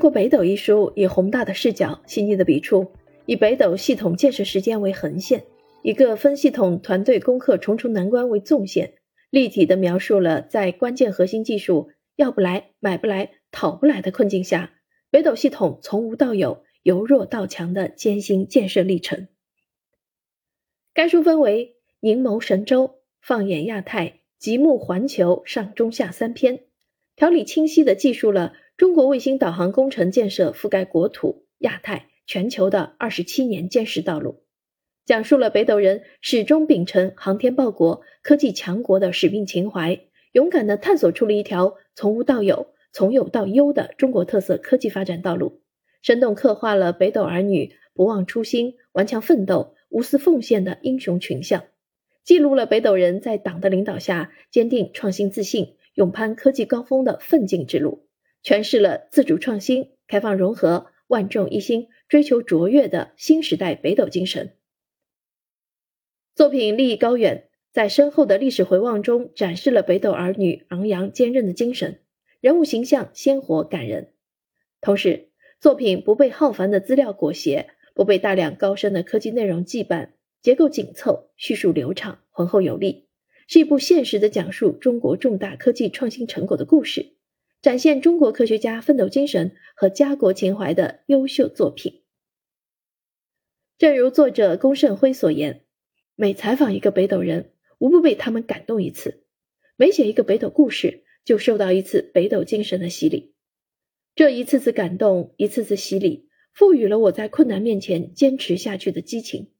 国北斗》一书以宏大的视角、细腻的笔触，以北斗系统建设时间为横线，一个分系统团队攻克重重难关为纵线，立体的描述了在关键核心技术要不来、买不来、讨不来的困境下，北斗系统从无到有、由弱到强的艰辛建设历程。该书分为凝眸神州、放眼亚太、极目环球上中下三篇，条理清晰地记述了。中国卫星导航工程建设覆盖国土、亚太、全球的二十七年坚实道路，讲述了北斗人始终秉承航天报国、科技强国的使命情怀，勇敢地探索出了一条从无到有、从有到优的中国特色科技发展道路，生动刻画了北斗儿女不忘初心、顽强奋斗、无私奉献的英雄群像，记录了北斗人在党的领导下坚定创新自信、勇攀科技高峰的奋进之路。诠释了自主创新、开放融合、万众一心、追求卓越的新时代北斗精神。作品立意高远，在深厚的历史回望中展示了北斗儿女昂扬坚韧的精神，人物形象鲜活感人。同时，作品不被浩繁的资料裹挟，不被大量高深的科技内容羁绊，结构紧凑，叙述流畅，浑厚有力，是一部现实的讲述中国重大科技创新成果的故事。展现中国科学家奋斗精神和家国情怀的优秀作品。正如作者龚胜辉所言：“每采访一个北斗人，无不被他们感动一次；每写一个北斗故事，就受到一次北斗精神的洗礼。这一次次感动，一次次洗礼，赋予了我在困难面前坚持下去的激情。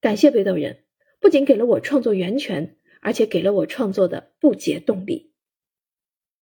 感谢北斗人，不仅给了我创作源泉，而且给了我创作的不竭动力。”